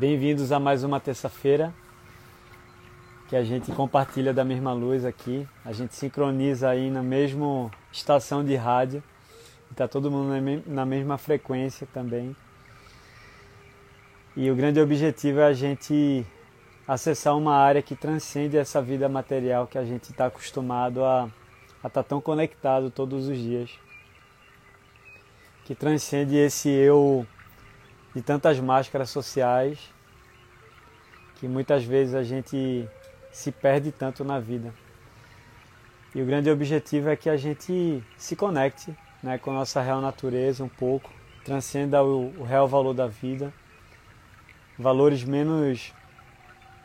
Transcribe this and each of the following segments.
Bem-vindos a mais uma terça-feira que a gente compartilha da mesma luz aqui. A gente sincroniza aí na mesma estação de rádio. Está todo mundo na mesma frequência também. E o grande objetivo é a gente acessar uma área que transcende essa vida material que a gente está acostumado a estar tá tão conectado todos os dias. Que transcende esse eu de tantas máscaras sociais que muitas vezes a gente se perde tanto na vida. E o grande objetivo é que a gente se conecte né, com a nossa real natureza um pouco, transcenda o, o real valor da vida, valores menos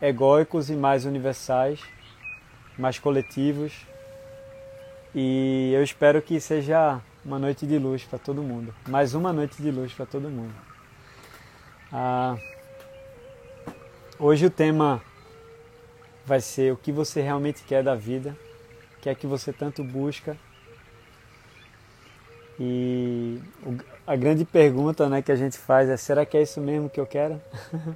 egóicos e mais universais, mais coletivos. E eu espero que seja uma noite de luz para todo mundo, mais uma noite de luz para todo mundo. Ah, hoje o tema vai ser o que você realmente quer da vida, o que é que você tanto busca. E a grande pergunta né, que a gente faz é: será que é isso mesmo que eu quero?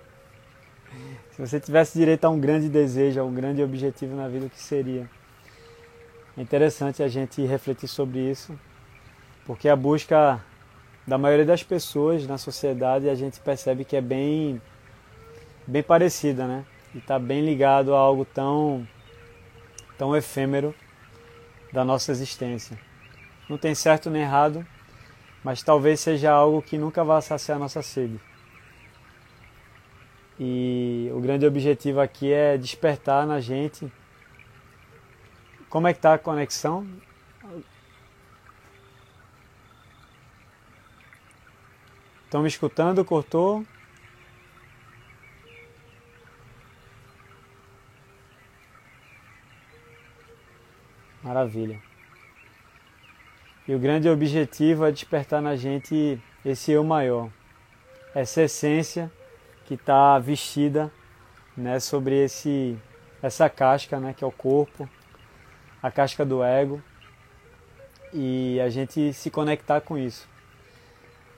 Se você tivesse direito a um grande desejo, a um grande objetivo na vida, o que seria? É interessante a gente refletir sobre isso, porque a busca da maioria das pessoas na sociedade a gente percebe que é bem, bem parecida, né? E está bem ligado a algo tão, tão efêmero da nossa existência. Não tem certo nem errado, mas talvez seja algo que nunca vá saciar a nossa sede. E o grande objetivo aqui é despertar na gente como é que está a conexão Estão me escutando? Cortou? Maravilha. E o grande objetivo é despertar na gente esse eu maior, essa essência que está vestida né, sobre esse, essa casca né, que é o corpo, a casca do ego, e a gente se conectar com isso.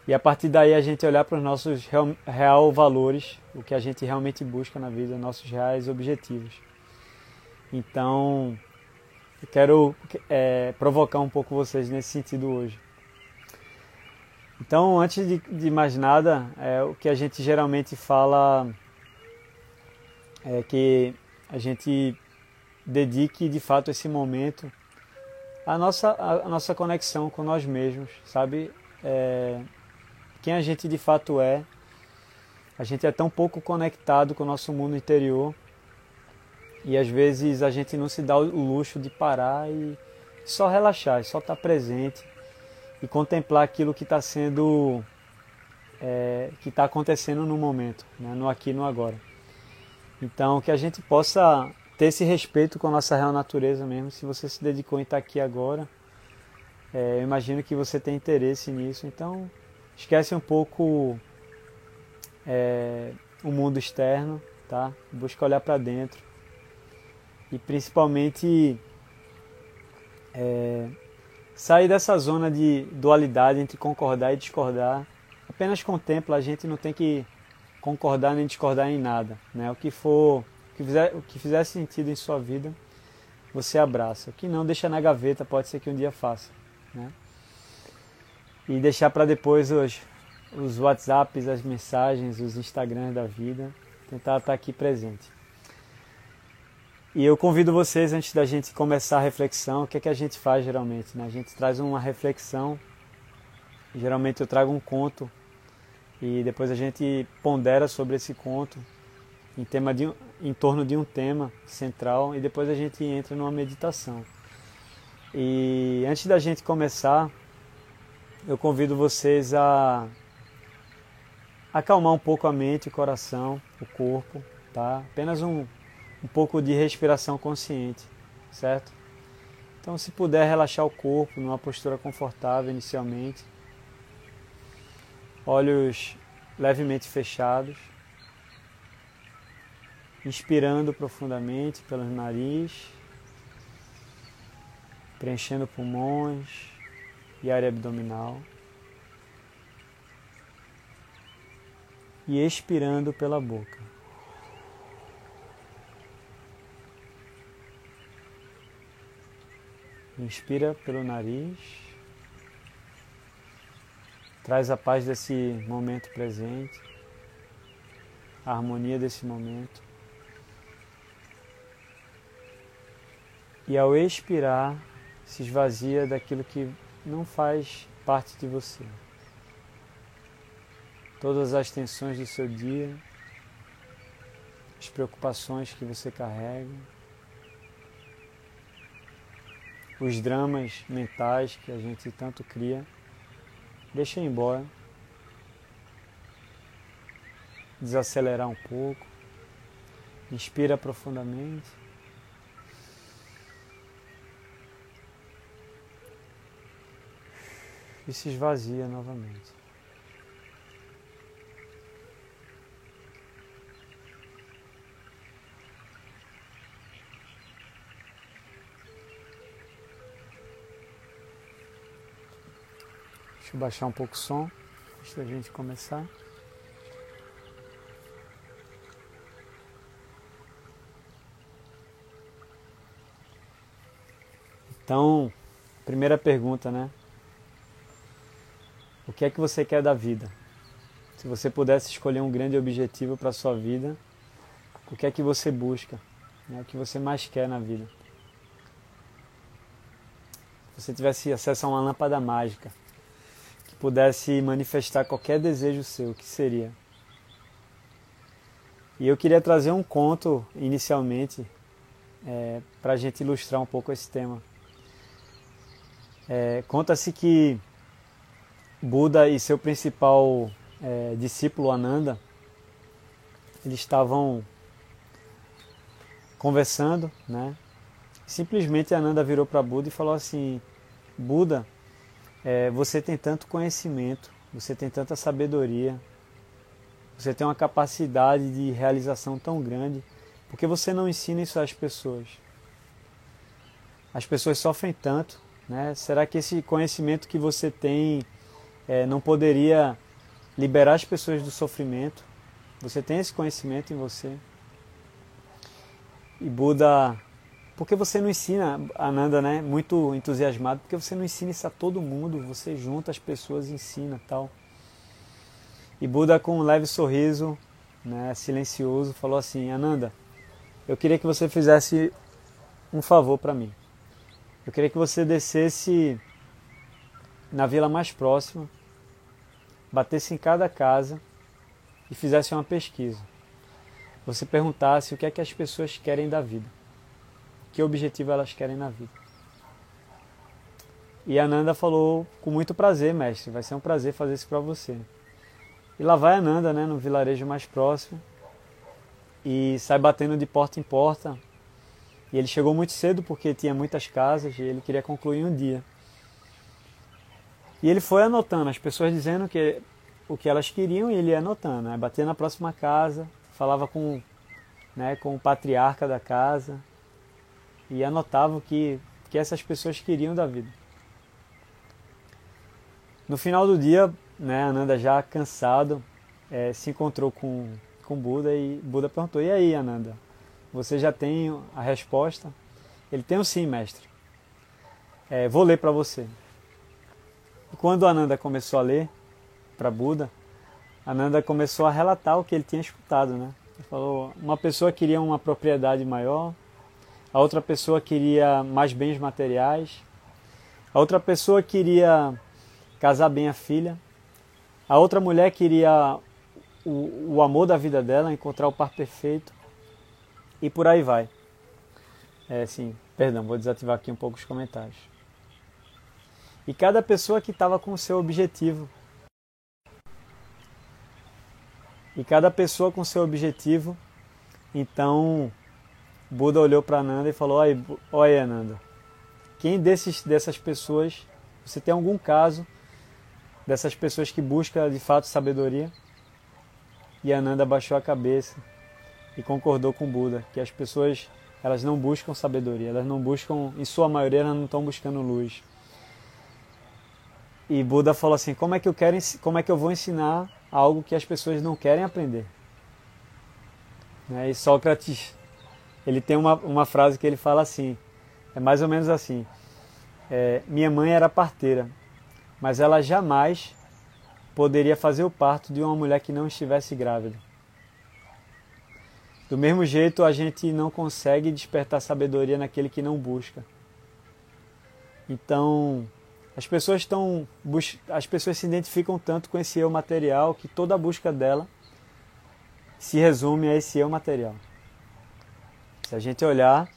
E a partir daí a gente olhar para os nossos real, real valores, o que a gente realmente busca na vida, nossos reais objetivos. Então, eu quero é, provocar um pouco vocês nesse sentido hoje. Então, antes de, de mais nada, é, o que a gente geralmente fala é que a gente dedique de fato esse momento à nossa, à nossa conexão com nós mesmos, sabe? É, quem a gente de fato é. A gente é tão pouco conectado com o nosso mundo interior e às vezes a gente não se dá o luxo de parar e só relaxar, só estar presente e contemplar aquilo que está sendo, é, que está acontecendo no momento, né? no aqui no agora. Então que a gente possa ter esse respeito com a nossa real natureza mesmo. Se você se dedicou em estar aqui agora, é, eu imagino que você tem interesse nisso. Então Esquece um pouco é, o mundo externo, tá? Busca olhar para dentro e principalmente é, sair dessa zona de dualidade entre concordar e discordar. Apenas contempla, a gente não tem que concordar nem discordar em nada, né? O que for, o que fizer, o que fizer sentido em sua vida, você abraça. O que não deixa na gaveta, pode ser que um dia faça, né? E deixar para depois os, os WhatsApps, as mensagens, os Instagrams da vida, tentar estar aqui presente. E eu convido vocês, antes da gente começar a reflexão, o que é que a gente faz geralmente? Né? A gente traz uma reflexão, geralmente eu trago um conto e depois a gente pondera sobre esse conto em, tema de, em torno de um tema central e depois a gente entra numa meditação. E antes da gente começar, eu convido vocês a acalmar um pouco a mente, o coração, o corpo, tá? Apenas um, um pouco de respiração consciente, certo? Então, se puder relaxar o corpo numa postura confortável inicialmente, olhos levemente fechados, inspirando profundamente pelo nariz, preenchendo pulmões e área abdominal. e expirando pela boca. Inspira pelo nariz. Traz a paz desse momento presente, a harmonia desse momento. E ao expirar, se esvazia daquilo que não faz parte de você. Todas as tensões do seu dia, as preocupações que você carrega, os dramas mentais que a gente tanto cria, deixa embora. Desacelerar um pouco. Inspira profundamente. E se esvazia novamente. Deixa eu baixar um pouco o som antes da gente começar. Então, primeira pergunta, né? O que é que você quer da vida? Se você pudesse escolher um grande objetivo para a sua vida, o que é que você busca? Né? O que você mais quer na vida? Se você tivesse acesso a uma lâmpada mágica que pudesse manifestar qualquer desejo seu, o que seria? E eu queria trazer um conto inicialmente é, para a gente ilustrar um pouco esse tema. É, Conta-se que Buda e seu principal é, discípulo Ananda, eles estavam conversando, né? Simplesmente Ananda virou para Buda e falou assim: Buda, é, você tem tanto conhecimento, você tem tanta sabedoria, você tem uma capacidade de realização tão grande, por que você não ensina isso às pessoas? As pessoas sofrem tanto, né? Será que esse conhecimento que você tem é, não poderia liberar as pessoas do sofrimento. Você tem esse conhecimento em você. E Buda, por que você não ensina, Ananda, né? Muito entusiasmado, porque você não ensina isso a todo mundo, você junta as pessoas e ensina tal. E Buda, com um leve sorriso, né, silencioso, falou assim: Ananda, eu queria que você fizesse um favor para mim. Eu queria que você descesse na vila mais próxima batesse em cada casa e fizesse uma pesquisa. Você perguntasse o que é que as pessoas querem da vida. Que objetivo elas querem na vida. E Ananda falou com muito prazer, mestre, vai ser um prazer fazer isso para você. E lá vai Ananda, né, no vilarejo mais próximo, e sai batendo de porta em porta. E ele chegou muito cedo porque tinha muitas casas e ele queria concluir um dia. E ele foi anotando, as pessoas dizendo que o que elas queriam e ele ia anotando. Né? Batia na próxima casa, falava com, né, com o patriarca da casa e anotava o que, que essas pessoas queriam da vida. No final do dia, né, Ananda já cansado, é, se encontrou com, com Buda e Buda perguntou: E aí, Ananda, você já tem a resposta? Ele tem o sim, mestre. É, vou ler para você. E quando Ananda começou a ler para Buda, Ananda começou a relatar o que ele tinha escutado, né? Ele falou, uma pessoa queria uma propriedade maior, a outra pessoa queria mais bens materiais, a outra pessoa queria casar bem a filha, a outra mulher queria o, o amor da vida dela, encontrar o par perfeito, e por aí vai. É, sim, perdão, vou desativar aqui um pouco os comentários. E cada pessoa que estava com o seu objetivo. E cada pessoa com seu objetivo. Então, Buda olhou para Ananda e falou: Olha, Ananda, quem desses, dessas pessoas, você tem algum caso dessas pessoas que buscam de fato sabedoria? E Ananda baixou a cabeça e concordou com Buda que as pessoas elas não buscam sabedoria, elas não buscam, em sua maioria, elas não estão buscando luz. E Buda falou assim: como é que eu quero, como é que eu vou ensinar algo que as pessoas não querem aprender. Né? E Sócrates, ele tem uma, uma frase que ele fala assim, é mais ou menos assim, é, minha mãe era parteira, mas ela jamais poderia fazer o parto de uma mulher que não estivesse grávida. Do mesmo jeito, a gente não consegue despertar sabedoria naquele que não busca. Então, as pessoas estão as pessoas se identificam tanto com esse eu material que toda a busca dela se resume a esse eu material. Se a gente olhar,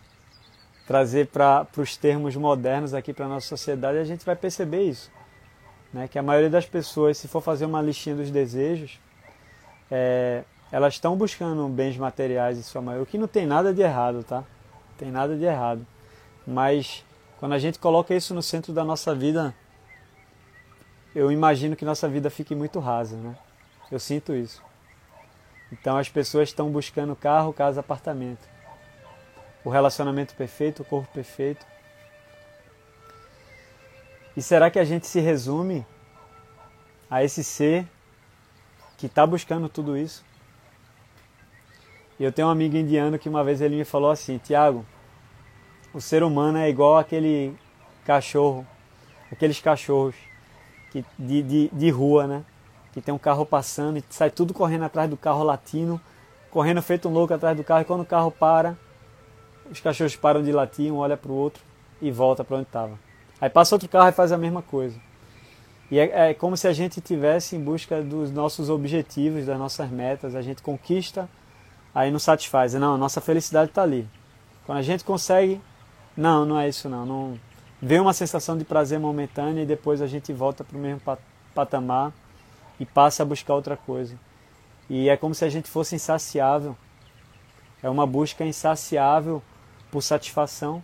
trazer para os termos modernos aqui para a nossa sociedade, a gente vai perceber isso. Né? Que a maioria das pessoas, se for fazer uma listinha dos desejos, é, elas estão buscando bens materiais em sua maioria, o que não tem nada de errado, tá? Não tem nada de errado. Mas quando a gente coloca isso no centro da nossa vida, eu imagino que nossa vida fique muito rasa, né? Eu sinto isso. Então as pessoas estão buscando carro, casa, apartamento. O relacionamento perfeito, o corpo perfeito. E será que a gente se resume a esse ser que está buscando tudo isso? Eu tenho um amigo indiano que uma vez ele me falou assim, Tiago, o ser humano é igual aquele cachorro, aqueles cachorros que, de, de, de rua, né? Que tem um carro passando e sai tudo correndo atrás do carro latino, correndo feito um louco atrás do carro, e quando o carro para, os cachorros param de latir, um olha para o outro e volta para onde estava. Aí passa outro carro e faz a mesma coisa. E é, é, como se a gente tivesse em busca dos nossos objetivos, das nossas metas, a gente conquista, aí não satisfaz. Não, a nossa felicidade está ali. Quando a gente consegue não, não é isso não. não... Vem uma sensação de prazer momentânea e depois a gente volta para o mesmo patamar e passa a buscar outra coisa. E é como se a gente fosse insaciável. É uma busca insaciável por satisfação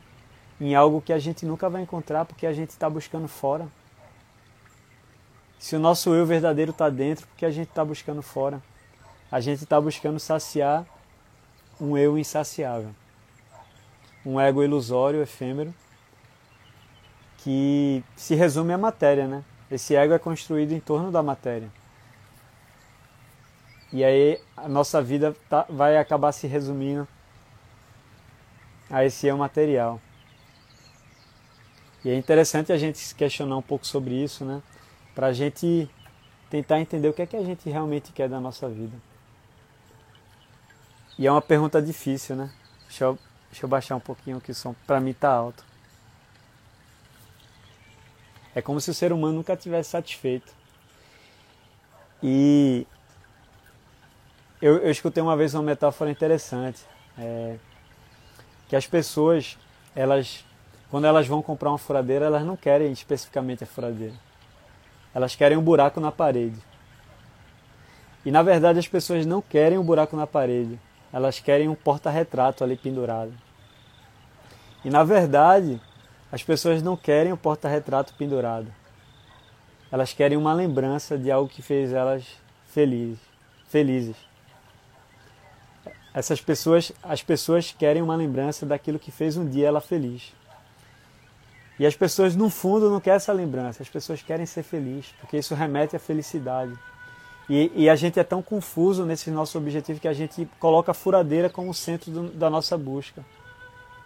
em algo que a gente nunca vai encontrar porque a gente está buscando fora. Se o nosso eu verdadeiro está dentro, porque a gente está buscando fora. A gente está buscando saciar um eu insaciável um ego ilusório, efêmero, que se resume à matéria, né? Esse ego é construído em torno da matéria. E aí a nossa vida tá, vai acabar se resumindo a esse eu material. E é interessante a gente se questionar um pouco sobre isso, né? Para a gente tentar entender o que é que a gente realmente quer da nossa vida. E é uma pergunta difícil, né? Deixa eu Deixa eu baixar um pouquinho aqui o som, para mim tá alto. É como se o ser humano nunca tivesse satisfeito. E eu, eu escutei uma vez uma metáfora interessante, é, que as pessoas, elas, quando elas vão comprar uma furadeira, elas não querem especificamente a furadeira. Elas querem um buraco na parede. E na verdade as pessoas não querem um buraco na parede elas querem um porta-retrato ali pendurado. E na verdade, as pessoas não querem um porta-retrato pendurado. Elas querem uma lembrança de algo que fez elas felizes. felizes. Essas pessoas, as pessoas querem uma lembrança daquilo que fez um dia ela feliz. E as pessoas no fundo não querem essa lembrança, as pessoas querem ser felizes, porque isso remete à felicidade. E, e, a gente é tão confuso nesse nosso objetivo que a gente coloca a furadeira como centro do, da nossa busca.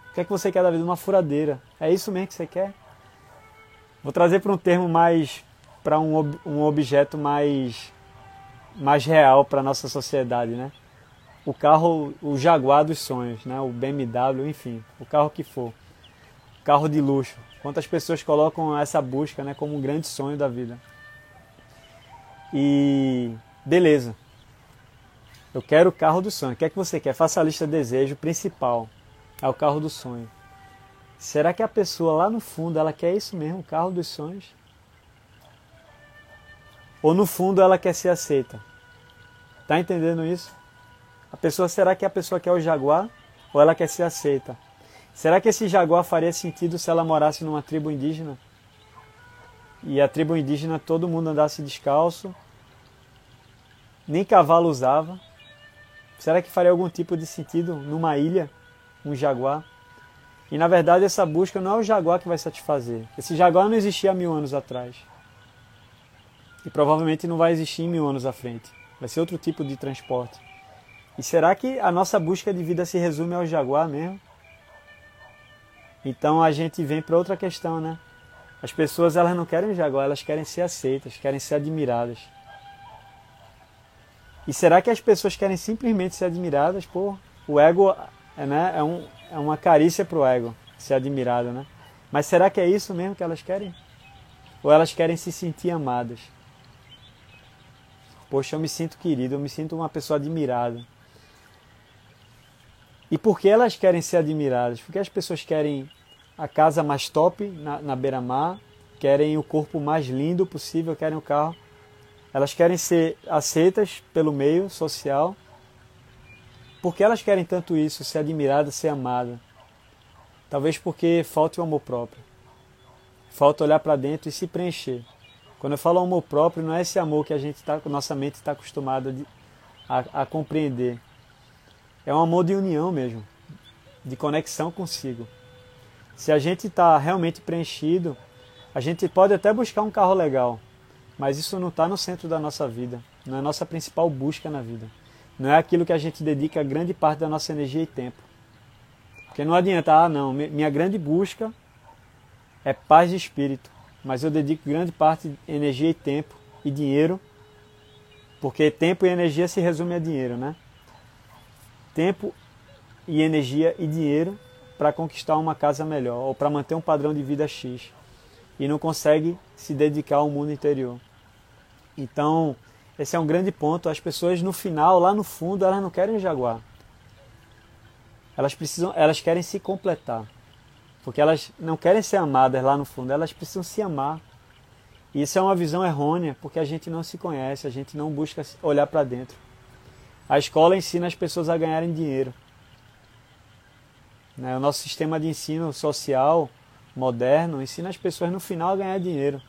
O que é que você quer da vida? Uma furadeira. É isso mesmo que você quer? Vou trazer para um termo mais. para um, um objeto mais. mais real para a nossa sociedade, né? O carro, o Jaguar dos sonhos, né? O BMW, enfim, o carro que for. Carro de luxo. Quantas pessoas colocam essa busca né, como um grande sonho da vida? E beleza. Eu quero o carro do sonho. O que é que você quer? Faça a lista de desejo principal. É o carro do sonho. Será que a pessoa lá no fundo ela quer isso mesmo, o carro dos sonhos? Ou no fundo ela quer ser aceita? Tá entendendo isso? A pessoa será que a pessoa quer o jaguar ou ela quer ser aceita? Será que esse jaguar faria sentido se ela morasse numa tribo indígena? E a tribo indígena todo mundo andasse descalço, nem cavalo usava. Será que faria algum tipo de sentido numa ilha, um jaguar? E na verdade essa busca não é o jaguar que vai satisfazer. Esse jaguar não existia há mil anos atrás. E provavelmente não vai existir em mil anos à frente. Vai ser outro tipo de transporte. E será que a nossa busca de vida se resume ao jaguar mesmo? Então a gente vem para outra questão, né? As pessoas elas não querem jaguar, elas querem ser aceitas, querem ser admiradas. E será que as pessoas querem simplesmente ser admiradas? Pô, o ego é, né, é, um, é uma carícia para o ego ser admirado, né? Mas será que é isso mesmo que elas querem? Ou elas querem se sentir amadas? Poxa, eu me sinto querido, eu me sinto uma pessoa admirada. E por que elas querem ser admiradas? Porque as pessoas querem a casa mais top na, na beira-mar, querem o corpo mais lindo possível, querem o carro. Elas querem ser aceitas pelo meio social. Por que elas querem tanto isso, ser admirada, ser amada? Talvez porque falta o amor próprio. Falta olhar para dentro e se preencher. Quando eu falo amor próprio, não é esse amor que a gente tá, nossa mente está acostumada a, a compreender. É um amor de união mesmo, de conexão consigo. Se a gente está realmente preenchido, a gente pode até buscar um carro legal, mas isso não está no centro da nossa vida, não é a nossa principal busca na vida. Não é aquilo que a gente dedica grande parte da nossa energia e tempo. Porque não adianta, ah, não, minha grande busca é paz de espírito, mas eu dedico grande parte de energia e tempo e dinheiro, porque tempo e energia se resume a dinheiro, né? Tempo e energia e dinheiro para conquistar uma casa melhor ou para manter um padrão de vida X e não consegue se dedicar ao mundo interior. Então, esse é um grande ponto. As pessoas no final, lá no fundo, elas não querem jaguar. Elas precisam, elas querem se completar. Porque elas não querem ser amadas lá no fundo, elas precisam se amar. E isso é uma visão errônea, porque a gente não se conhece, a gente não busca olhar para dentro. A escola ensina as pessoas a ganharem dinheiro. Né? O nosso sistema de ensino social moderno ensina as pessoas no final a ganhar dinheiro.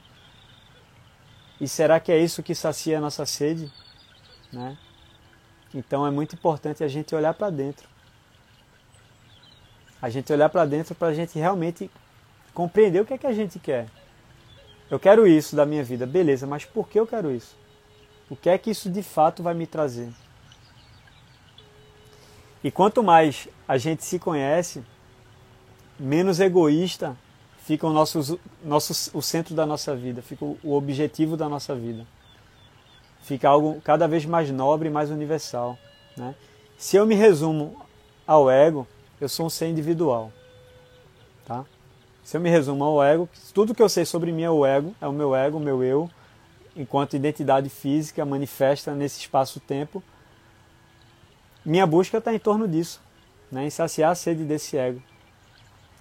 E será que é isso que sacia a nossa sede? Né? Então é muito importante a gente olhar para dentro a gente olhar para dentro para a gente realmente compreender o que é que a gente quer. Eu quero isso da minha vida, beleza, mas por que eu quero isso? O que é que isso de fato vai me trazer? E quanto mais a gente se conhece, menos egoísta fica o nosso, nosso, o centro da nossa vida, fica o objetivo da nossa vida. Fica algo cada vez mais nobre mais universal. Né? Se eu me resumo ao ego, eu sou um ser individual. Tá? Se eu me resumo ao ego, tudo que eu sei sobre mim é o ego, é o meu ego, o meu eu, enquanto identidade física manifesta nesse espaço-tempo. Minha busca está em torno disso, né? em saciar a sede desse ego.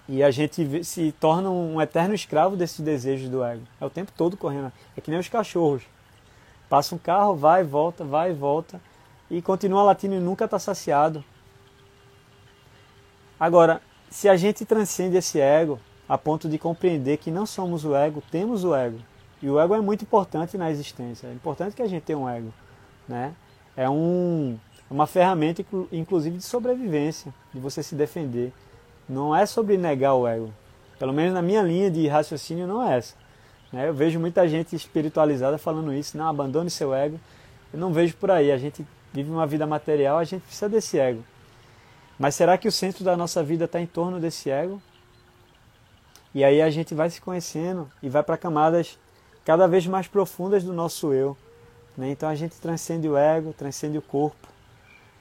E a gente se torna um eterno escravo desses desejos do ego. É o tempo todo correndo. É que nem os cachorros. Passa um carro, vai, volta, vai, volta. E continua latindo e nunca está saciado. Agora, se a gente transcende esse ego a ponto de compreender que não somos o ego, temos o ego. E o ego é muito importante na existência. É importante que a gente tenha um ego. Né? É um, uma ferramenta, inclusive, de sobrevivência, de você se defender. Não é sobre negar o ego. Pelo menos na minha linha de raciocínio não é essa. Né? Eu vejo muita gente espiritualizada falando isso, não abandone seu ego. Eu não vejo por aí. A gente vive uma vida material, a gente precisa desse ego. Mas será que o centro da nossa vida está em torno desse ego? E aí a gente vai se conhecendo e vai para camadas cada vez mais profundas do nosso eu. Né? Então a gente transcende o ego, transcende o corpo,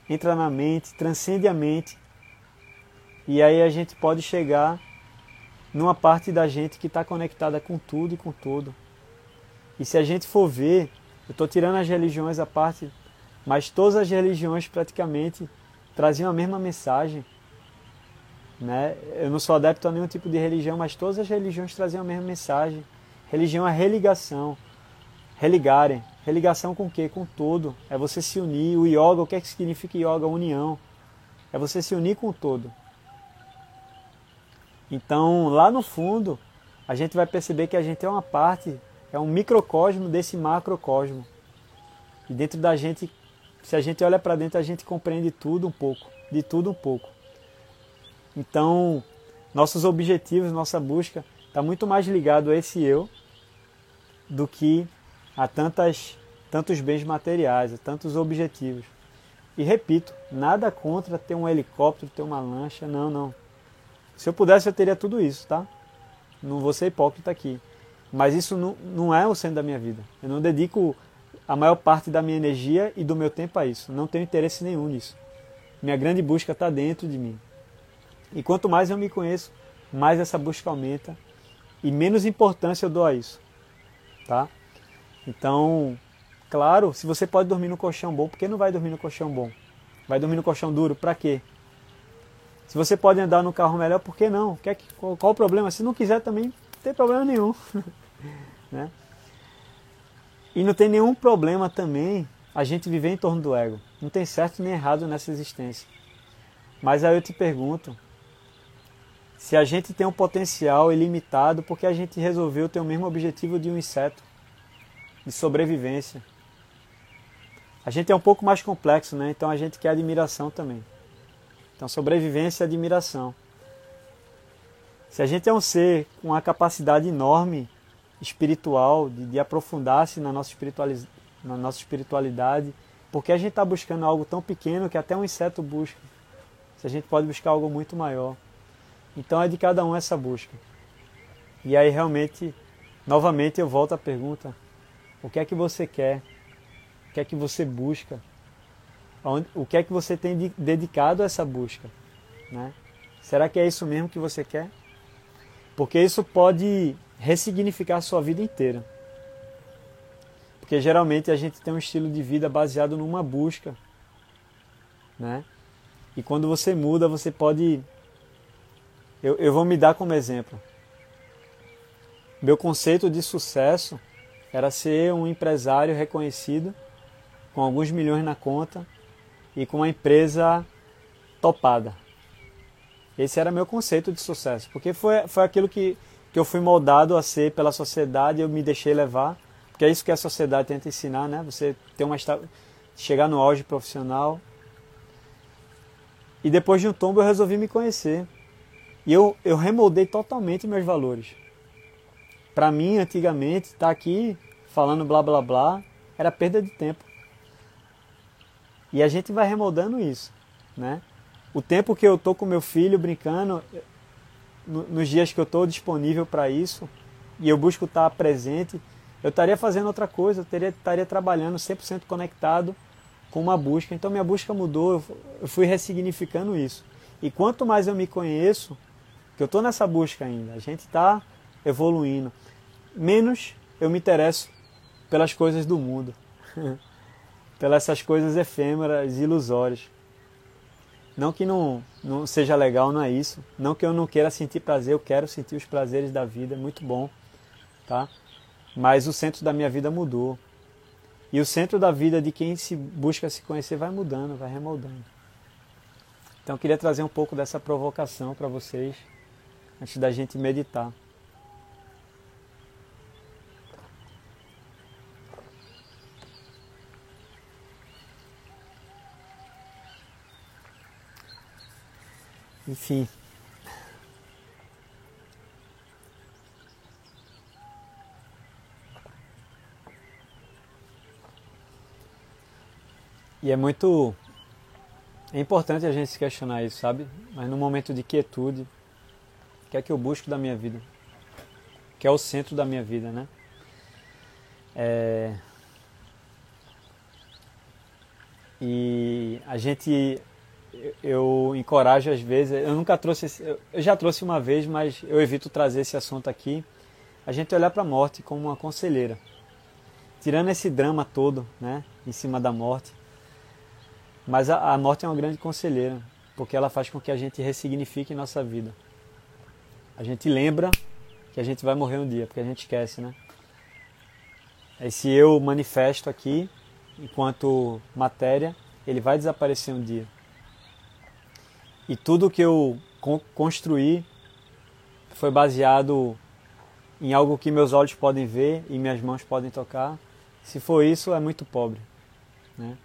entra na mente, transcende a mente. E aí a gente pode chegar numa parte da gente que está conectada com tudo e com tudo. E se a gente for ver, eu estou tirando as religiões à parte, mas todas as religiões praticamente traziam a mesma mensagem. Né? Eu não sou adepto a nenhum tipo de religião, mas todas as religiões traziam a mesma mensagem. Religião é religação. Religarem. Religação com o quê? Com todo. É você se unir. O yoga, o que, é que significa yoga? União. É você se unir com o todo. Então, lá no fundo, a gente vai perceber que a gente é uma parte, é um microcosmo desse macrocosmo. E dentro da gente se a gente olha para dentro, a gente compreende tudo um pouco, de tudo um pouco. Então, nossos objetivos, nossa busca está muito mais ligado a esse eu do que a tantas, tantos bens materiais, a tantos objetivos. E repito, nada contra ter um helicóptero, ter uma lancha, não, não. Se eu pudesse, eu teria tudo isso, tá? Não vou ser hipócrita aqui. Mas isso não, não é o centro da minha vida. Eu não dedico a maior parte da minha energia e do meu tempo a isso. Não tenho interesse nenhum nisso. Minha grande busca está dentro de mim. E quanto mais eu me conheço, mais essa busca aumenta e menos importância eu dou a isso, tá? Então, claro, se você pode dormir no colchão bom, por que não vai dormir no colchão bom? Vai dormir no colchão duro, para quê? Se você pode andar no carro melhor, por que não? Quer que, qual, qual o problema? Se não quiser também, não tem problema nenhum. né? E não tem nenhum problema também a gente viver em torno do ego. Não tem certo nem errado nessa existência. Mas aí eu te pergunto, se a gente tem um potencial ilimitado, porque a gente resolveu ter o mesmo objetivo de um inseto, de sobrevivência. A gente é um pouco mais complexo, né? Então a gente quer admiração também. Então sobrevivência e admiração. Se a gente é um ser com uma capacidade enorme espiritual, de, de aprofundar-se na, nossa na nossa espiritualidade, a gente está buscando algo tão pequeno que até um inseto busca? Se a gente pode buscar algo muito maior. Então é de cada um essa busca. E aí realmente, novamente eu volto à pergunta: o que é que você quer? O que é que você busca? O que é que você tem dedicado a essa busca? Né? Será que é isso mesmo que você quer? Porque isso pode ressignificar a sua vida inteira. Porque geralmente a gente tem um estilo de vida baseado numa busca. Né? E quando você muda, você pode eu, eu vou me dar como exemplo. Meu conceito de sucesso era ser um empresário reconhecido, com alguns milhões na conta e com uma empresa topada. Esse era meu conceito de sucesso, porque foi, foi aquilo que, que eu fui moldado a ser pela sociedade, eu me deixei levar, porque é isso que a sociedade tenta ensinar, né? Você ter uma chegar no auge profissional. E depois de um tombo eu resolvi me conhecer. E eu, eu remoldei totalmente meus valores. Para mim, antigamente, estar tá aqui falando blá blá blá era perda de tempo. E a gente vai remoldando isso, né? O tempo que eu tô com meu filho brincando, nos dias que eu estou disponível para isso, e eu busco estar tá presente, eu estaria fazendo outra coisa, eu teria, estaria trabalhando 100% conectado com uma busca. Então minha busca mudou, eu fui ressignificando isso. E quanto mais eu me conheço, que eu estou nessa busca ainda, a gente está evoluindo. Menos eu me interesso pelas coisas do mundo, pelas essas coisas efêmeras, ilusórias. Não que não, não seja legal, não é isso. Não que eu não queira sentir prazer, eu quero sentir os prazeres da vida, é muito bom, tá? Mas o centro da minha vida mudou. E o centro da vida de quem se busca se conhecer vai mudando, vai remoldando. Então eu queria trazer um pouco dessa provocação para vocês antes da gente meditar. Enfim. E é muito. É importante a gente se questionar isso, sabe? Mas no momento de quietude, que é que eu busco da minha vida, que é o centro da minha vida, né? É... E a gente, eu encorajo às vezes, eu nunca trouxe, eu já trouxe uma vez, mas eu evito trazer esse assunto aqui, a gente olhar para a morte como uma conselheira, tirando esse drama todo, né, em cima da morte. Mas a, a morte é uma grande conselheira, porque ela faz com que a gente ressignifique nossa vida a gente lembra que a gente vai morrer um dia, porque a gente esquece, né? Esse eu manifesto aqui, enquanto matéria, ele vai desaparecer um dia. E tudo que eu construí foi baseado em algo que meus olhos podem ver e minhas mãos podem tocar. Se for isso, é muito pobre. Né?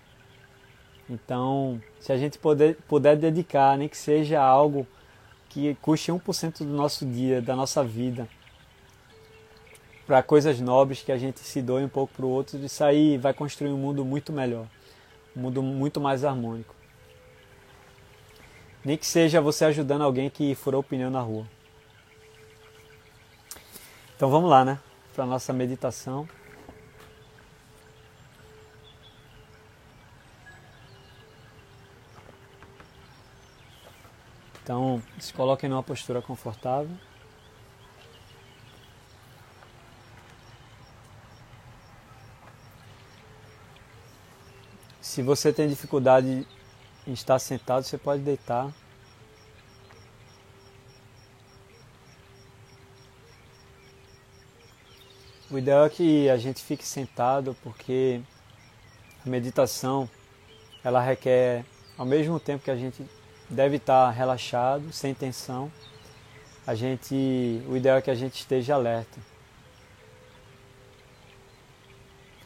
Então, se a gente puder, puder dedicar, nem que seja algo que custe 1% do nosso dia, da nossa vida, para coisas nobres que a gente se doe um pouco para o outro, e sair vai construir um mundo muito melhor, um mundo muito mais harmônico. Nem que seja você ajudando alguém que furou o pneu na rua. Então vamos lá, né? Para nossa meditação. Então, se coloquem numa postura confortável. Se você tem dificuldade estar sentado, você pode deitar. O ideal é que a gente fique sentado porque a meditação ela requer ao mesmo tempo que a gente deve estar relaxado, sem tensão. A gente, o ideal é que a gente esteja alerta,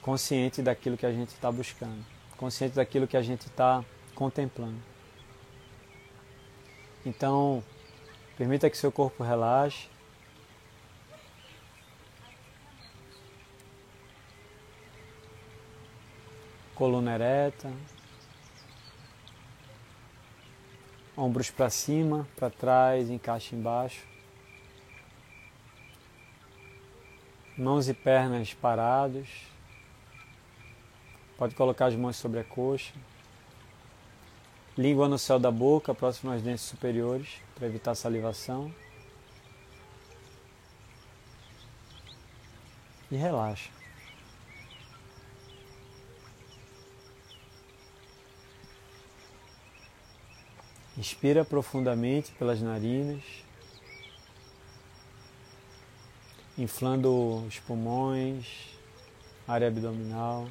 consciente daquilo que a gente está buscando, consciente daquilo que a gente está contemplando. Então, permita que seu corpo relaxe. Coluna ereta, ombros para cima, para trás, encaixe embaixo. Mãos e pernas parados. Pode colocar as mãos sobre a coxa. Língua no céu da boca, próximo aos dentes superiores, para evitar salivação. E relaxa. Inspira profundamente pelas narinas, inflando os pulmões, área abdominal.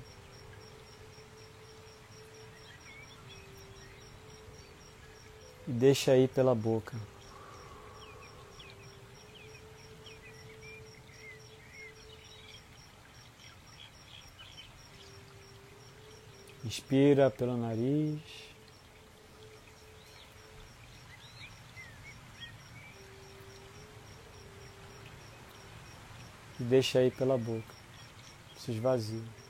E deixa ir pela boca. Inspira pelo nariz. e deixa aí pela boca. Se esvazia.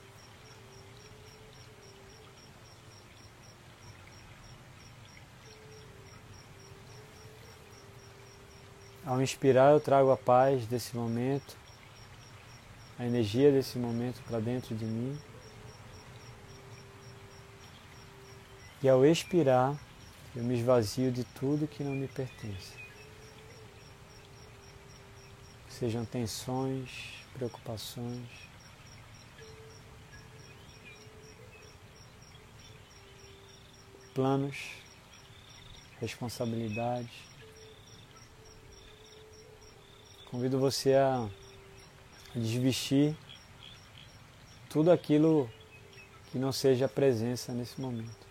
Ao inspirar, eu trago a paz desse momento, a energia desse momento para dentro de mim. E ao expirar, eu me esvazio de tudo que não me pertence sejam tensões, preocupações. Planos, responsabilidades. Convido você a desvestir tudo aquilo que não seja presença nesse momento.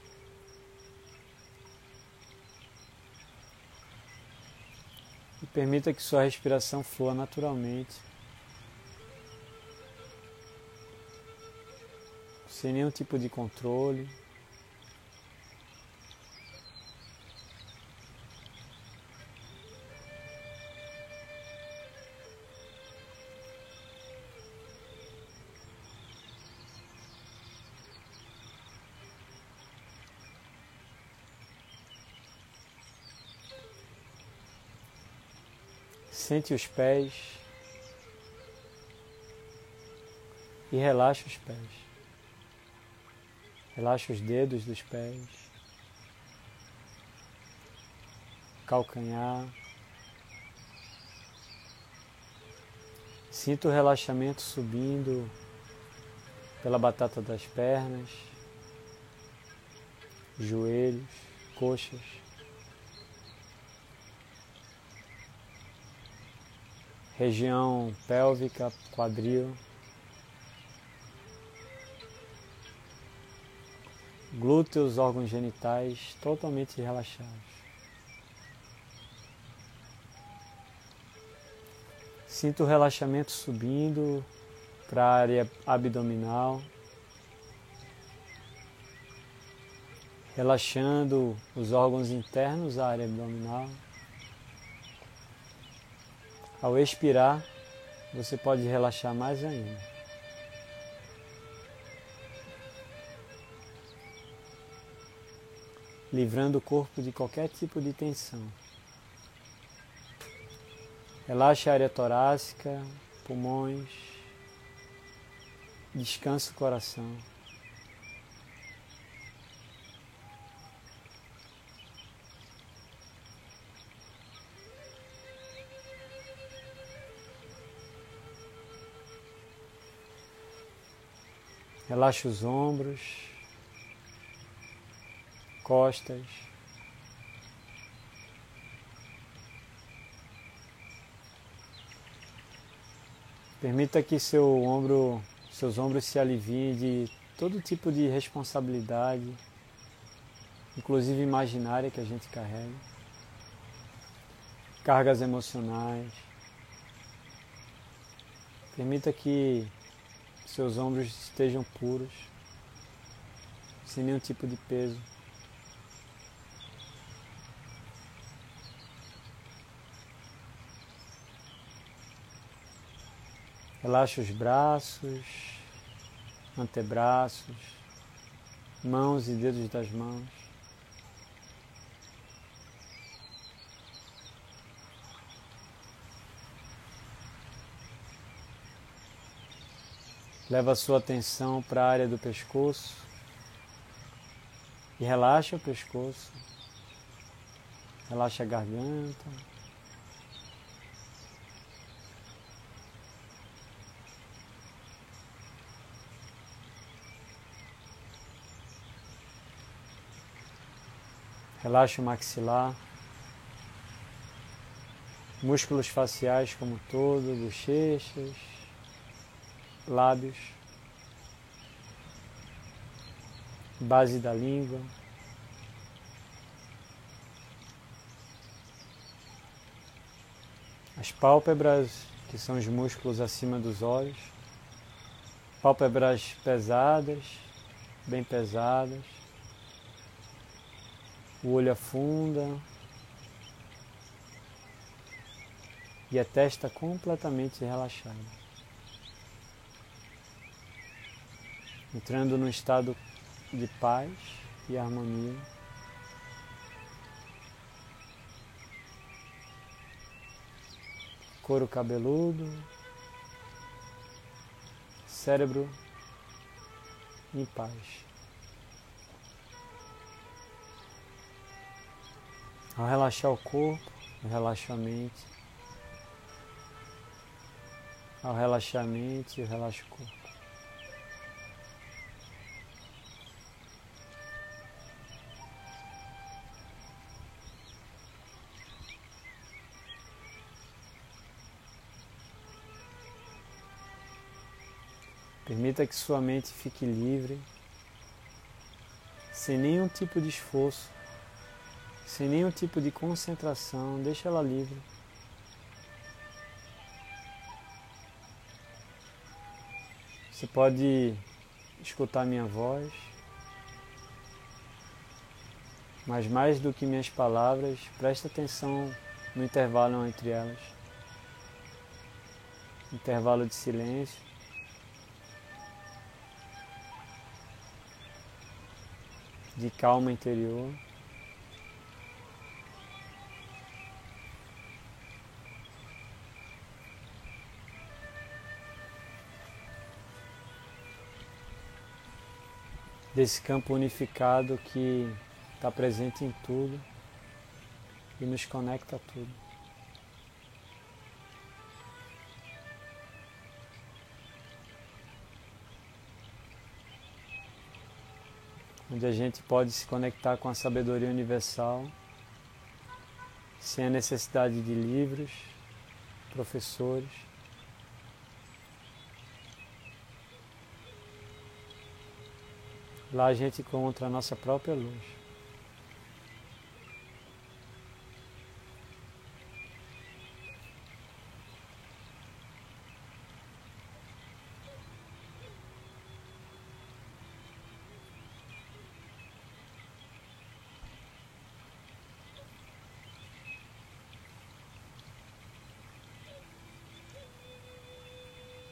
Permita que sua respiração flua naturalmente, sem nenhum tipo de controle. Sente os pés e relaxa os pés. Relaxa os dedos dos pés, calcanhar. Sinta o relaxamento subindo pela batata das pernas, joelhos, coxas. Região pélvica, quadril, glúteos, órgãos genitais totalmente relaxados. Sinto o relaxamento subindo para a área abdominal, relaxando os órgãos internos da área abdominal. Ao expirar, você pode relaxar mais ainda. Livrando o corpo de qualquer tipo de tensão. Relaxe a área torácica, pulmões, descansa o coração. Relaxa os ombros, costas. Permita que seu ombro, seus ombros se aliviem de todo tipo de responsabilidade, inclusive imaginária que a gente carrega, cargas emocionais. Permita que seus ombros estejam puros, sem nenhum tipo de peso. Relaxa os braços, antebraços, mãos e dedos das mãos. Leva a sua atenção para a área do pescoço. E relaxa o pescoço, relaxa a garganta. Relaxa o maxilar, músculos faciais como todo, bochechas, lábios, base da língua. As pálpebras, que são os músculos acima dos olhos, pálpebras pesadas, bem pesadas, o olho afunda e a testa completamente relaxada. Entrando num estado de paz e harmonia. Couro cabeludo, cérebro em paz. Ao relaxar o corpo, relaxa a mente. Ao relaxar a mente, relaxa o corpo. Permita que sua mente fique livre, sem nenhum tipo de esforço, sem nenhum tipo de concentração, deixa ela livre. Você pode escutar minha voz, mas mais do que minhas palavras, preste atenção no intervalo entre elas intervalo de silêncio. De calma interior. Desse campo unificado que está presente em tudo e nos conecta a tudo. Onde a gente pode se conectar com a sabedoria universal sem a necessidade de livros, professores. Lá a gente encontra a nossa própria luz.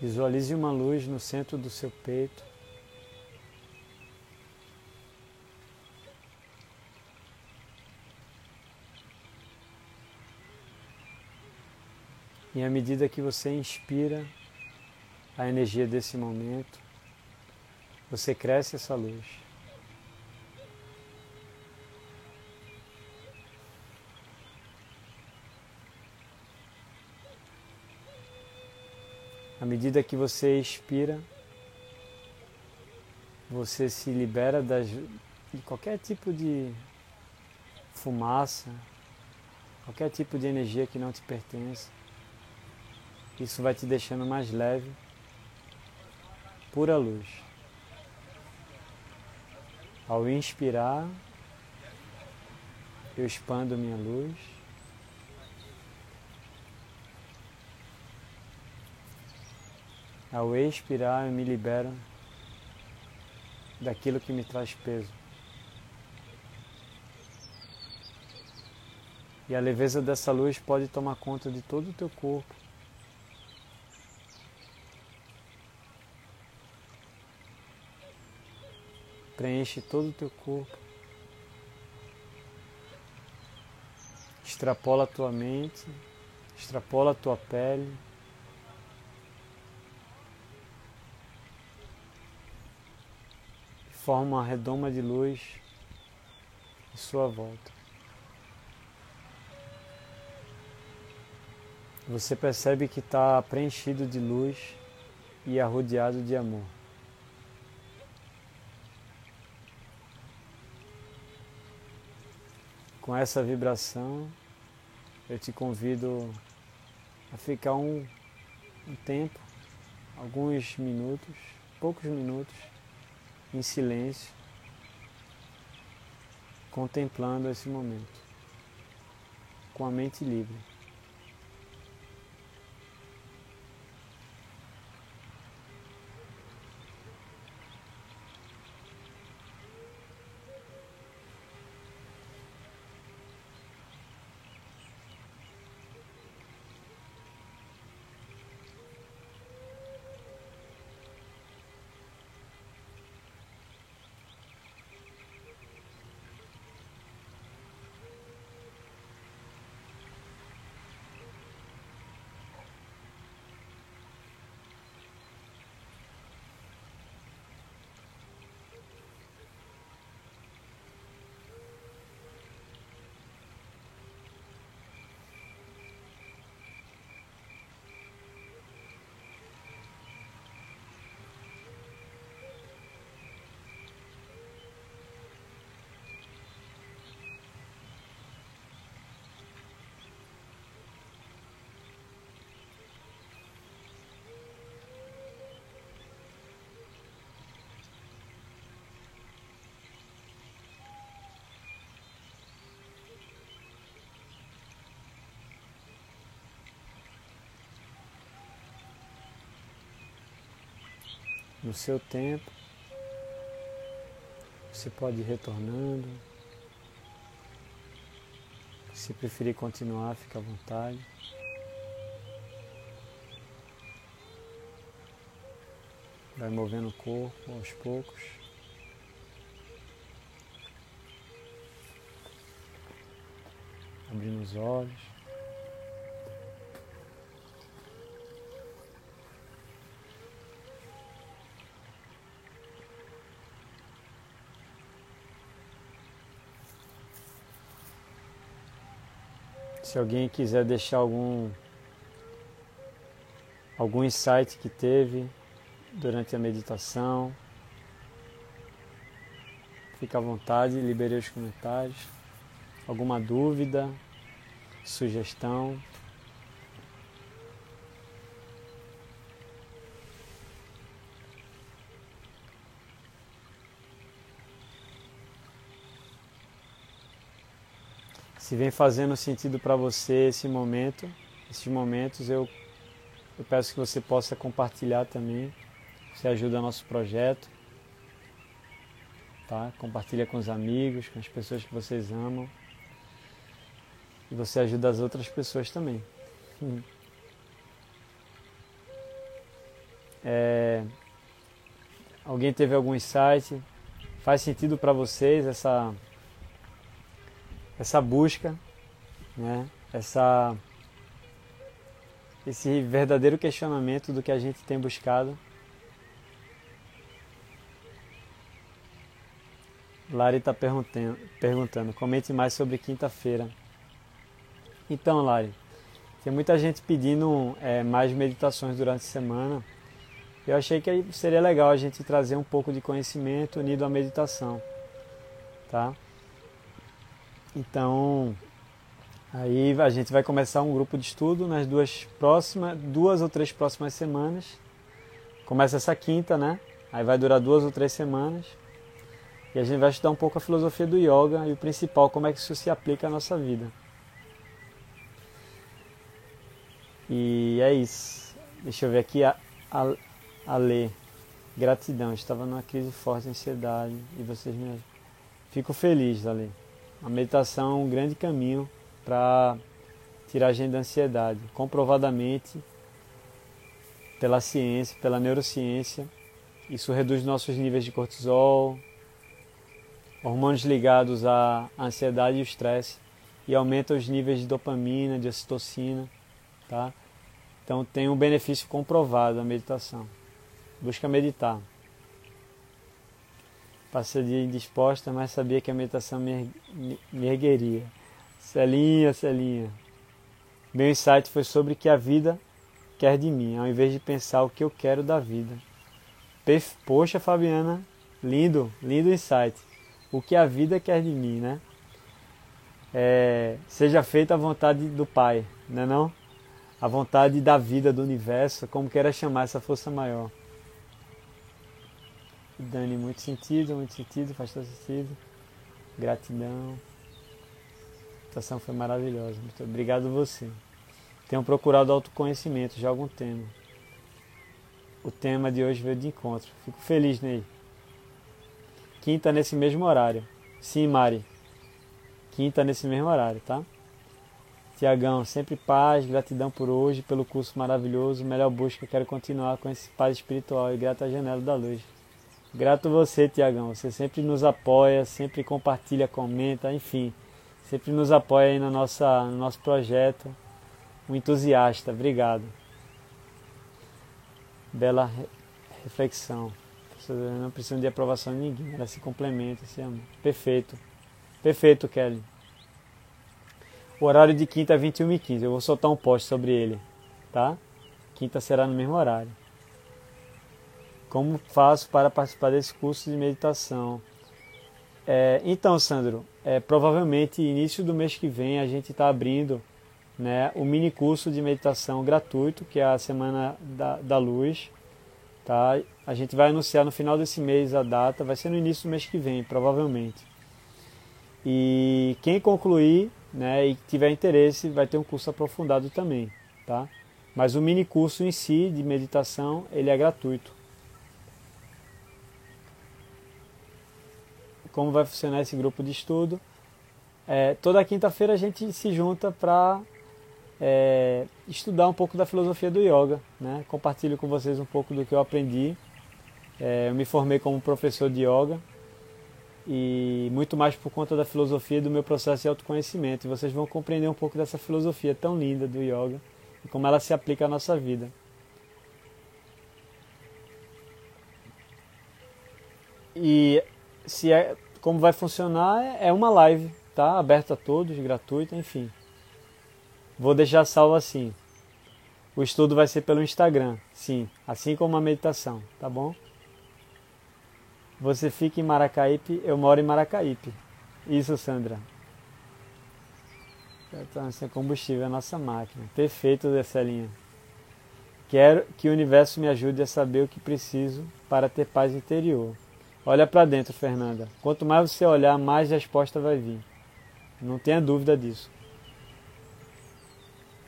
Visualize uma luz no centro do seu peito. E à medida que você inspira a energia desse momento, você cresce essa luz. À medida que você expira, você se libera das, de qualquer tipo de fumaça, qualquer tipo de energia que não te pertence. Isso vai te deixando mais leve, pura luz. Ao inspirar, eu expando minha luz. Ao expirar, eu me libero daquilo que me traz peso. E a leveza dessa luz pode tomar conta de todo o teu corpo. Preenche todo o teu corpo. Extrapola a tua mente, extrapola a tua pele. Forma uma redoma de luz em sua volta. Você percebe que está preenchido de luz e arrodeado de amor. Com essa vibração, eu te convido a ficar um, um tempo, alguns minutos, poucos minutos, em silêncio, contemplando esse momento, com a mente livre. No seu tempo. Você pode ir retornando. Se preferir continuar, fica à vontade. Vai movendo o corpo aos poucos. Abrindo os olhos. Se alguém quiser deixar algum algum insight que teve durante a meditação, fica à vontade, liberei os comentários. Alguma dúvida, sugestão, se vem fazendo sentido para você esse momento, esses momentos, eu, eu peço que você possa compartilhar também. Você ajuda nosso projeto. Tá? Compartilha com os amigos, com as pessoas que vocês amam. E você ajuda as outras pessoas também. É, alguém teve algum insight? Faz sentido para vocês essa essa busca, né? Essa esse verdadeiro questionamento do que a gente tem buscado. Lari está perguntando, perguntando, comente mais sobre quinta-feira. Então, Lari, tem muita gente pedindo é, mais meditações durante a semana. Eu achei que seria legal a gente trazer um pouco de conhecimento unido à meditação, tá? Então, aí a gente vai começar um grupo de estudo nas duas próximas, duas ou três próximas semanas. Começa essa quinta, né? Aí vai durar duas ou três semanas. E a gente vai estudar um pouco a filosofia do yoga e o principal, como é que isso se aplica à nossa vida. E é isso. Deixa eu ver aqui a, a, a ler. Gratidão, estava numa crise forte de ansiedade e vocês me ajudam. Fico feliz, Ale. A meditação é um grande caminho para tirar a gente da ansiedade. Comprovadamente, pela ciência, pela neurociência, isso reduz nossos níveis de cortisol, hormônios ligados à ansiedade e o estresse, e aumenta os níveis de dopamina, de ocitocina, tá? Então tem um benefício comprovado a meditação. Busca meditar. Passei dia indisposta, mas sabia que a meditação me, me, me ergueria. Celinha, Celinha. Meu insight foi sobre o que a vida quer de mim, ao invés de pensar o que eu quero da vida. Poxa, Fabiana, lindo, lindo insight. O que a vida quer de mim, né? É, seja feita a vontade do Pai, não é não? a vontade da vida, do universo, como queira chamar essa força maior. Dani, muito sentido, muito sentido, faz todo sentido. Gratidão. A situação foi maravilhosa. Muito obrigado a você. Tenho procurado autoconhecimento já há algum tempo. O tema de hoje veio de encontro. Fico feliz, Ney. Quinta nesse mesmo horário. Sim, Mari. Quinta nesse mesmo horário, tá? Tiagão, sempre paz, gratidão por hoje, pelo curso maravilhoso, melhor busca, quero continuar com esse paz espiritual e grata janela da luz. Grato você, Tiagão, você sempre nos apoia, sempre compartilha, comenta, enfim, sempre nos apoia aí no, nossa, no nosso projeto. Um entusiasta, obrigado. Bela reflexão. Não precisa de aprovação de ninguém, ela se complementa, se ama. Perfeito. Perfeito, Kelly. O horário de quinta é 21 e 15. Eu vou soltar um post sobre ele, tá? Quinta será no mesmo horário. Como faço para participar desse curso de meditação? É, então, Sandro, é, provavelmente início do mês que vem a gente está abrindo né, o mini curso de meditação gratuito, que é a Semana da, da Luz. Tá? A gente vai anunciar no final desse mês a data, vai ser no início do mês que vem, provavelmente. E quem concluir né, e tiver interesse, vai ter um curso aprofundado também, tá? Mas o mini curso em si de meditação, ele é gratuito. Como vai funcionar esse grupo de estudo? É, toda quinta-feira a gente se junta para é, estudar um pouco da filosofia do yoga, né? Compartilho com vocês um pouco do que eu aprendi. É, eu me formei como professor de yoga e muito mais por conta da filosofia do meu processo de autoconhecimento. E vocês vão compreender um pouco dessa filosofia tão linda do yoga e como ela se aplica à nossa vida. E se é, como vai funcionar é uma live, tá? Aberta a todos, gratuita, enfim. Vou deixar salvo assim. O estudo vai ser pelo Instagram, sim, assim como a meditação, tá bom? Você fica em Maracaípe, eu moro em Maracaípe. Isso, Sandra. Então, sem combustível é a nossa máquina. Perfeito, Decelinha. Quero que o universo me ajude a saber o que preciso para ter paz interior. Olha para dentro, Fernanda. Quanto mais você olhar, mais resposta vai vir. Não tenha dúvida disso.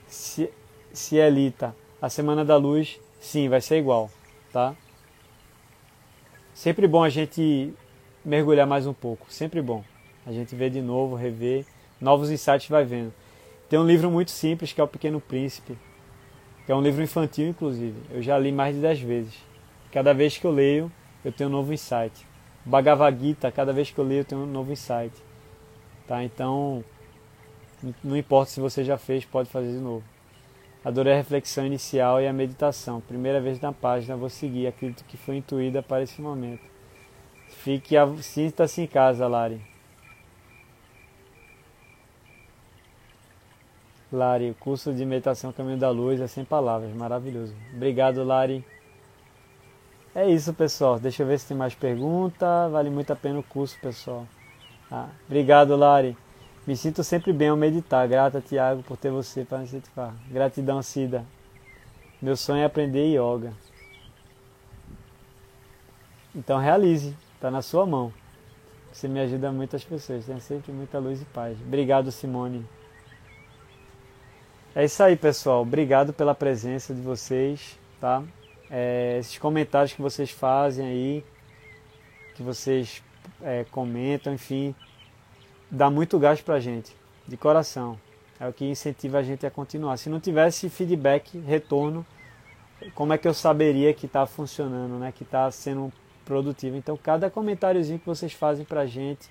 Se, se é Lita, a Semana da Luz, sim, vai ser igual, tá? Sempre bom a gente mergulhar mais um pouco, sempre bom. A gente vê de novo, rever, novos insights vai vendo. Tem um livro muito simples que é O Pequeno Príncipe. que é um livro infantil, inclusive. Eu já li mais de 10 vezes. Cada vez que eu leio, eu tenho um novo insight. Bhagavad Gita, cada vez que eu leio, eu tenho um novo insight. Tá? Então, não importa se você já fez, pode fazer de novo. Adorei a reflexão inicial e a meditação. Primeira vez na página, vou seguir. Acredito que foi intuída para esse momento. Fique, sinta-se em casa, Lari. Lari, o curso de meditação Caminho da Luz é sem palavras, maravilhoso. Obrigado, Lari. É isso, pessoal. Deixa eu ver se tem mais pergunta. Vale muito a pena o curso, pessoal. Ah, obrigado, Lari. Me sinto sempre bem ao meditar. Grata, Tiago, por ter você para me incentivar. Gratidão, Cida. Meu sonho é aprender yoga. Então realize, está na sua mão. Você me ajuda muitas pessoas. Tenha sempre muita luz e paz. Obrigado, Simone. É isso aí, pessoal. Obrigado pela presença de vocês, tá? É, esses comentários que vocês fazem aí, que vocês é, comentam, enfim, dá muito gás para a gente, de coração. É o que incentiva a gente a continuar. Se não tivesse feedback, retorno, como é que eu saberia que está funcionando, né? que está sendo produtivo? Então, cada comentáriozinho que vocês fazem para a gente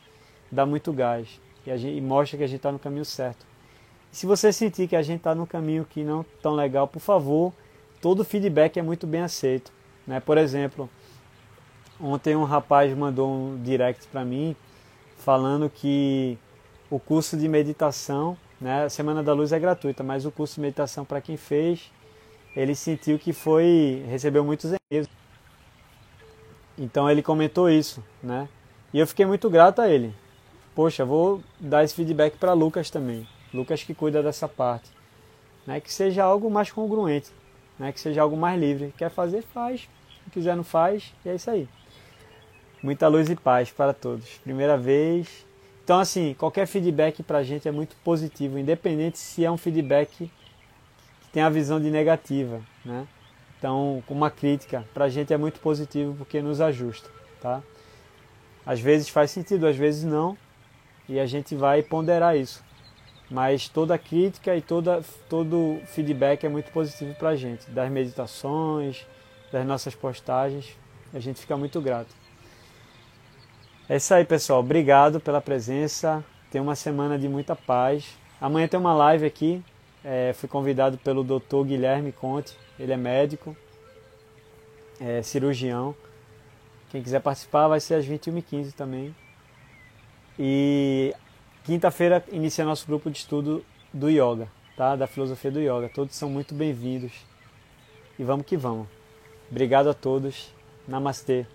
dá muito gás e, gente, e mostra que a gente está no caminho certo. Se você sentir que a gente está no caminho que não tão legal, por favor, todo feedback é muito bem aceito. Né? Por exemplo, ontem um rapaz mandou um direct para mim falando que o curso de meditação, né, a Semana da Luz é gratuita, mas o curso de meditação para quem fez, ele sentiu que foi recebeu muitos e-mails. Então ele comentou isso, né? E eu fiquei muito grato a ele. Poxa, vou dar esse feedback para Lucas também. Lucas que cuida dessa parte, né? Que seja algo mais congruente, né? Que seja algo mais livre. Quer fazer, faz. Se quiser, não faz. E é isso aí. Muita luz e paz para todos. Primeira vez. Então, assim, qualquer feedback para a gente é muito positivo, independente se é um feedback que tem a visão de negativa, né? Então, uma crítica para a gente é muito positivo porque nos ajusta, tá? Às vezes faz sentido, às vezes não, e a gente vai ponderar isso. Mas toda crítica e toda, todo feedback é muito positivo para a gente, das meditações, das nossas postagens, a gente fica muito grato. É isso aí, pessoal. Obrigado pela presença. Tenha uma semana de muita paz. Amanhã tem uma live aqui. É, fui convidado pelo Dr. Guilherme Conte. Ele é médico, é cirurgião. Quem quiser participar vai ser às 21h15 também. E quinta-feira inicia nosso grupo de estudo do yoga, tá? Da filosofia do yoga. Todos são muito bem-vindos. E vamos que vamos. Obrigado a todos. Namastê.